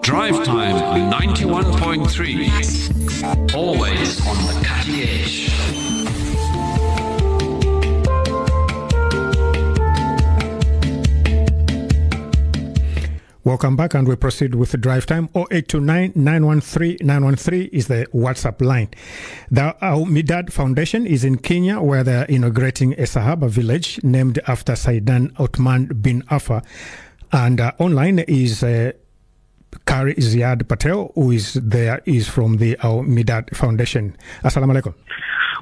Drive Time 91.3. Always on the cutting edge. Welcome back, and we proceed with the drive time. 0829 913 913 is the WhatsApp line. The Al Imdaad Foundation is in Kenya, where they're inaugurating a Sahaba village named after Saidan Othman bin Affan. And uh, online is uh, Qari Ziyaad Patel, who is there, is from the Al Imdaad Foundation. Assalamu alaikum.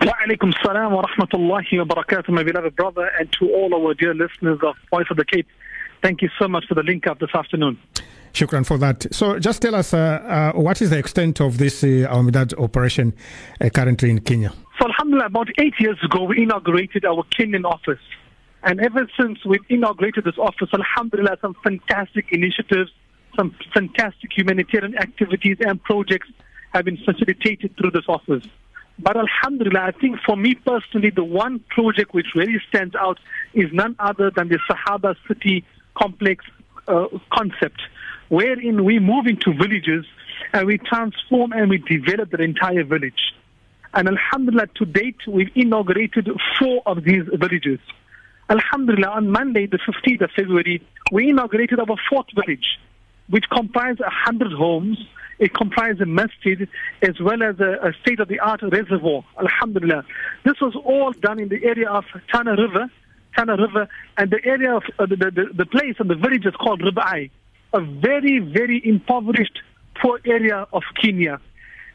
Wa alaikum salam wa rahmatullahi wa barakatuh, my beloved brother, and to all our dear listeners of Voice of the Cape. Thank you so much for the link up this afternoon. Shukran for that. So, just tell us uh, uh, what is the extent of this uh, Al Imdaad operation uh, currently in Kenya? So, Alhamdulillah, about eight years ago, we inaugurated our Kenyan office. And ever since we've inaugurated this office, Alhamdulillah, some fantastic initiatives, some fantastic humanitarian activities and projects have been facilitated through this office. But Alhamdulillah, I think for me personally, the one project which really stands out is none other than the Sahaba City complex uh, concept, wherein we move into villages and we transform and we develop the entire village. And Alhamdulillah, to date, we've inaugurated four of these villages. Alhamdulillah, on Monday, the 15th of February, we inaugurated our fourth village, which comprises 100 homes. It comprises a masjid as well as a, a state-of-the-art reservoir. Alhamdulillah. This was all done in the area of Tana River, Tana River, and the area of uh, the, the, the place and the village is called Ribai, a very, very impoverished, poor area of Kenya.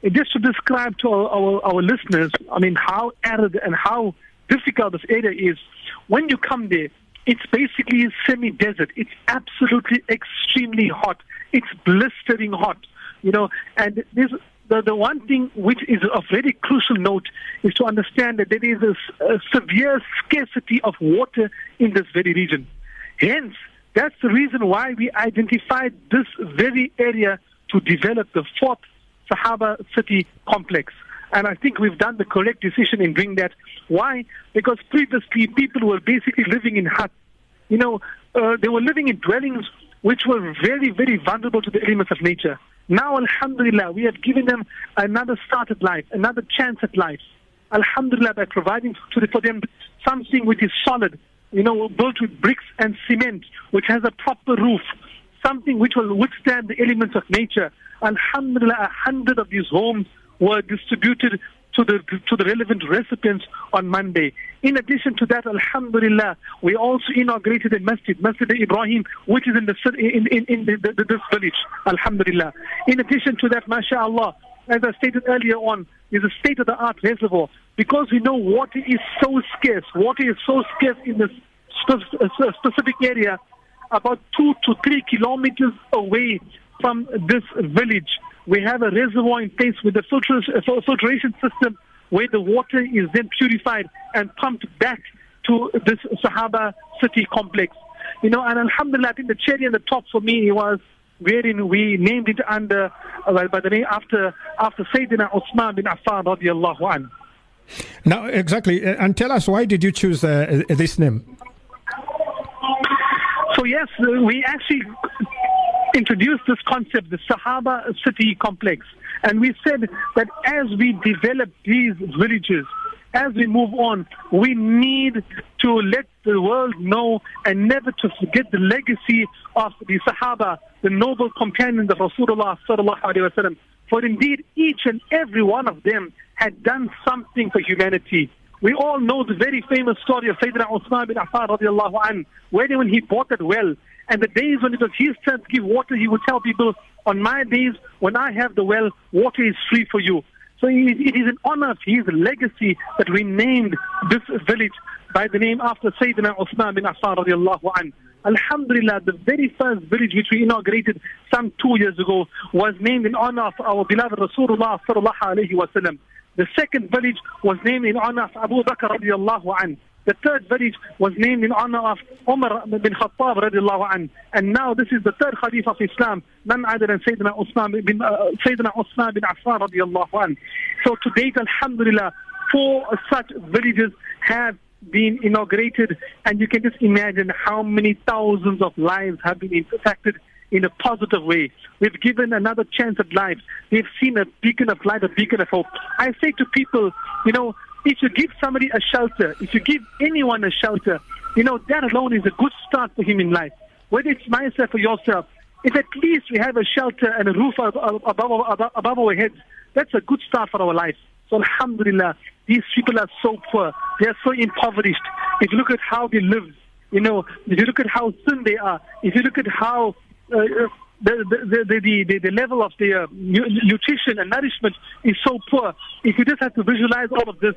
And just to describe to our, our, our listeners, I mean, how arid and how difficult this area is, when you come there, it's basically a semi-desert. It's absolutely extremely hot. It's blistering hot, you know, and the, the one thing which is of very crucial note is to understand that there is a, a severe scarcity of water in this very region. Hence, that's the reason why we identified this very area to develop the fourth Sahaba city complex. And I think we've done the correct decision in doing that. Why? Because previously people were basically living in huts. You know, uh, they were living in dwellings which were very, very vulnerable to the elements of nature. Now, Alhamdulillah, we have given them another start at life, another chance at life. Alhamdulillah, by providing for them something which is solid, you know, built with bricks and cement, which has a proper roof, something which will withstand the elements of nature. Alhamdulillah, a hundred of these homes were distributed to the to the relevant recipients on Monday. In addition to that, Alhamdulillah, we also inaugurated a masjid, Masjid Ibrahim, which is in the in in, in the, the, this village. Alhamdulillah. In addition to that, MashaAllah, as I stated earlier on, is a state-of-the-art reservoir because we know water is so scarce. Water is so scarce in this uh, specific area, about two to three kilometers away from this village we have a reservoir in place with a filtration system where the water is then purified and pumped back to this Sahaba city complex. You know, and Alhamdulillah, I think the cherry on the top for me was wherein we named it under, uh, by the name after, after Sayyidina Osman bin Affan radiallahu anhu. Now, exactly, uh, and tell us why did you choose uh, this name? So yes, we actually introduced this concept, the Sahaba City Complex. And we said that as we develop these villages, as we move on, we need to let the world know and never to forget the legacy of the Sahaba, the noble companions of Rasulullah sallallahu alaihi wasallam. For indeed, each and every one of them had done something for humanity. We all know the very famous story of Sayyidina Uthman bin Affan radiallahu an, where when he bought that well, and the days when it was his turn to give water, he would tell people, on my days when I have the well, water is free for you. So it is an honor of his legacy that we named this village by the name after Sayyidina Uthman bin Affan. Alhamdulillah, the very first village which we inaugurated some two years ago was named in honor of our beloved Rasulullah sallallahu alayhi. The second village was named in honor of Abu Bakr radiallahu an. The third village was named in honor of Umar bin Khattab radiallahu an. And now this is the third Khalifa of Islam, none other than Sayyidina Usman bin, uh, Sayyidina Usman bin Affan radiallahu an. So to date, alhamdulillah, four such villages have been inaugurated and you can just imagine how many thousands of lives have been impacted in a positive way. We've given another chance at life. We've seen a beacon of light, a beacon of hope. I say to people, you know, if you give somebody a shelter, if you give anyone a shelter, you know, that alone is a good start for him in life. Whether it's myself or yourself, if at least we have a shelter and a roof above, above, above our heads, that's a good start for our life. So Alhamdulillah, these people are so poor. They are so impoverished. If you look at how they live, you know, if you look at how thin they are, if you look at how uh, the, the, the, the, the level of their nutrition and nourishment is so poor, if you just have to visualize all of this,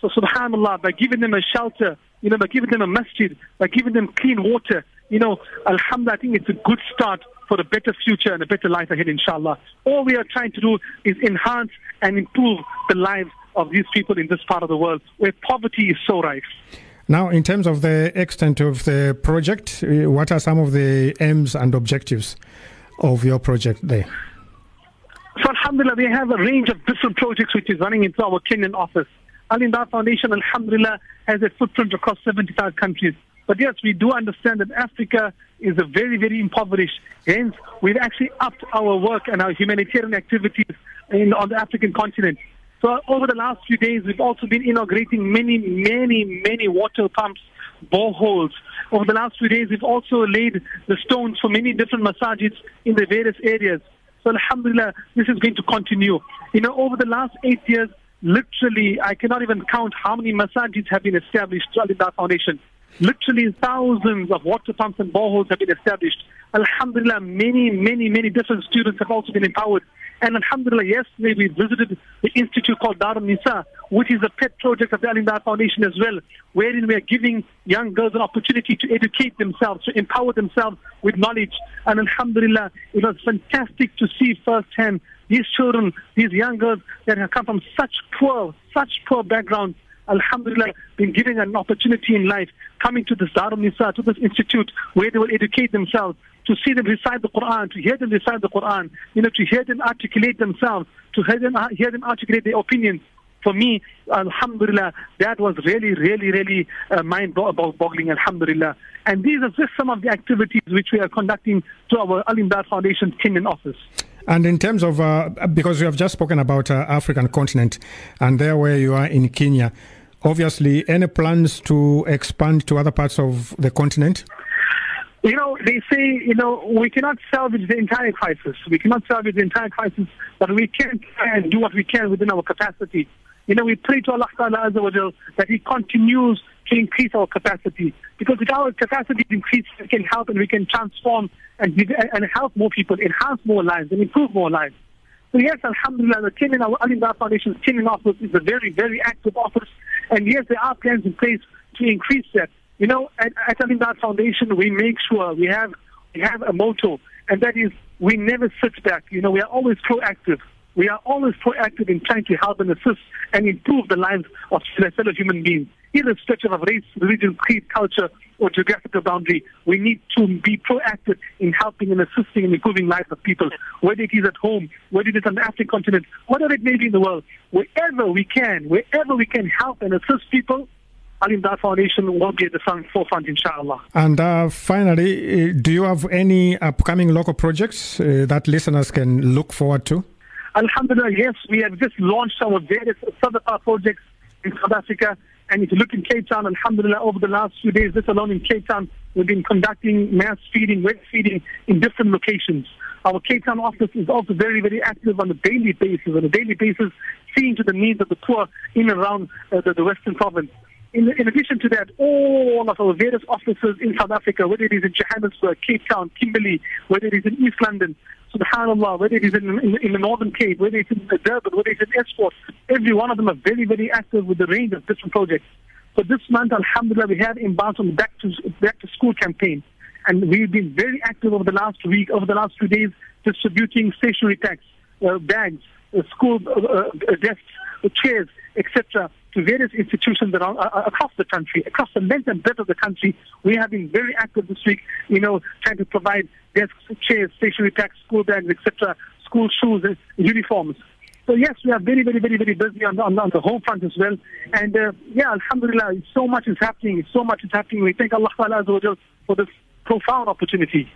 so subhanAllah, by giving them a shelter, you know, by giving them a masjid, by giving them clean water, you know, alhamdulillah, I think it's a good start for a better future and a better life ahead, inshallah. All we are trying to do is enhance and improve the lives of these people in this part of the world where poverty is so rife. Now, in terms of the extent of the project, uh, what are some of the aims and objectives of your project there? So, Alhamdulillah, we have a range of different projects which is running into our Kenyan office. Al Imdaad Foundation, Alhamdulillah, has a footprint across 75 countries. But yes, we do understand that Africa is a very, very impoverished. Hence, we've actually upped our work and our humanitarian activities in, on the African continent. So over the last few days, we've also been inaugurating many, many, many water pumps, boreholes. Over the last few days, we've also laid the stones for many different masajids in the various areas. So alhamdulillah, this is going to continue. You know, over the last eight years, literally, I cannot even count how many masajids have been established through Al Foundation. Literally thousands of water pumps and boreholes have been established. Alhamdulillah, many, many, many different students have also been empowered. And Alhamdulillah, yesterday we visited the institute called Darul Nisa, which is a pet project of the Al Imdaad Foundation as well, wherein we are giving young girls an opportunity to educate themselves, to empower themselves with knowledge. And Alhamdulillah, it was fantastic to see firsthand these children, these young girls that have come from such poor, such poor backgrounds Alhamdulillah, been given an opportunity in life, coming to this Darul Nisa, to this institute where they will educate themselves, to see them recite the Quran, to hear them recite the Quran, you know, to hear them articulate themselves, to hear them, hear them articulate their opinions. For me, Alhamdulillah, that was really, really, really uh, mind-boggling, Alhamdulillah. And these are just some of the activities which we are conducting to our Al Imdaad Foundation Kenyan office. And in terms of, uh, because we have just spoken about uh, African continent, and there where you are in Kenya, obviously, any plans to expand to other parts of the continent? You know, they say, you know, we cannot salvage the entire crisis. We cannot salvage the entire crisis, but we can try and do what we can within our capacity. You know, we pray to Allah Ta'ala that He continues to increase our capacity. Because if our capacity increases, we can help and we can transform and, and help more people, enhance more lives, and improve more lives. So yes, Alhamdulillah, the Kenyan Al Imdaad Foundation's Kenyan office is a very, very active office. And yes, there are plans in place to increase that. You know, at, at Al Foundation, we make sure we have we have a motto, and that is we never sit back. You know, we are always proactive. We are always proactive in trying to help and assist and improve the lives of fellow human beings, irrespective of race, religion, creed, culture, or geographical boundary. We need to be proactive in helping and assisting and improving lives of people, whether it is at home, whether it is on the African continent, whatever it may be in the world. Wherever we can, wherever we can help and assist people, Al Imdaad Foundation will be at the forefront, inshallah. And uh, finally, uh, do you have any upcoming local projects uh, that listeners can look forward to? Alhamdulillah, yes, we have just launched our various Sadaqah projects in South Africa. And if you look in Cape Town, Alhamdulillah, over the last few days, just alone in Cape Town, we've been conducting mass feeding, wet feeding in different locations. Our Cape Town office is also very, very active on a daily basis, on a daily basis, seeing to the needs of the poor in and around uh, the, the Western province. In, in, addition to that, all of our various offices in South Africa, whether it is in Johannesburg, Cape Town, Kimberley, whether it is in East London, subhanAllah, whether it is in, in, in, the Northern Cape, whether it's in the Durban, whether it's in Estcourt, every one of them are very, very active with the range of different projects. So this month, alhamdulillah, we have embarked on the back to, back to school campaign. And we've been very active over the last week, over the last few days, distributing stationery packs, uh, bags, uh, school uh, uh desks, uh, chairs, etc to various institutions around, uh, across the country, across the length and breadth of the country. We have been very active this week, you know, trying to provide desks, chairs, stationery packs, school bags, etc., school shoes, and uniforms. So yes, we are very, very, very, very busy on, on, on the home front as well. And uh, yeah, Alhamdulillah, so much is happening. So much is happening. We thank Allah for this profound opportunity.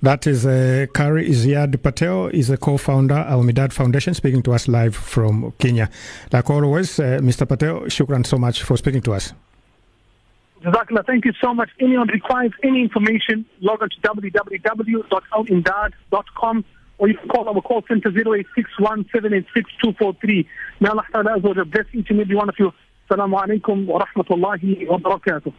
That is uh, Qari Ziyaad Patel, is a co-founder of Imdaad Foundation, speaking to us live from Kenya. Like always, uh, Mr. Patel, shukran so much for speaking to us. Jazakallah, thank you so much. Anyone requires any information, log on to www.alimdaad.com or you can call our call center 0861786243. May Allah bless each and every one of you. Assalamu alaikum wa rahmatullahi wa barakatuh.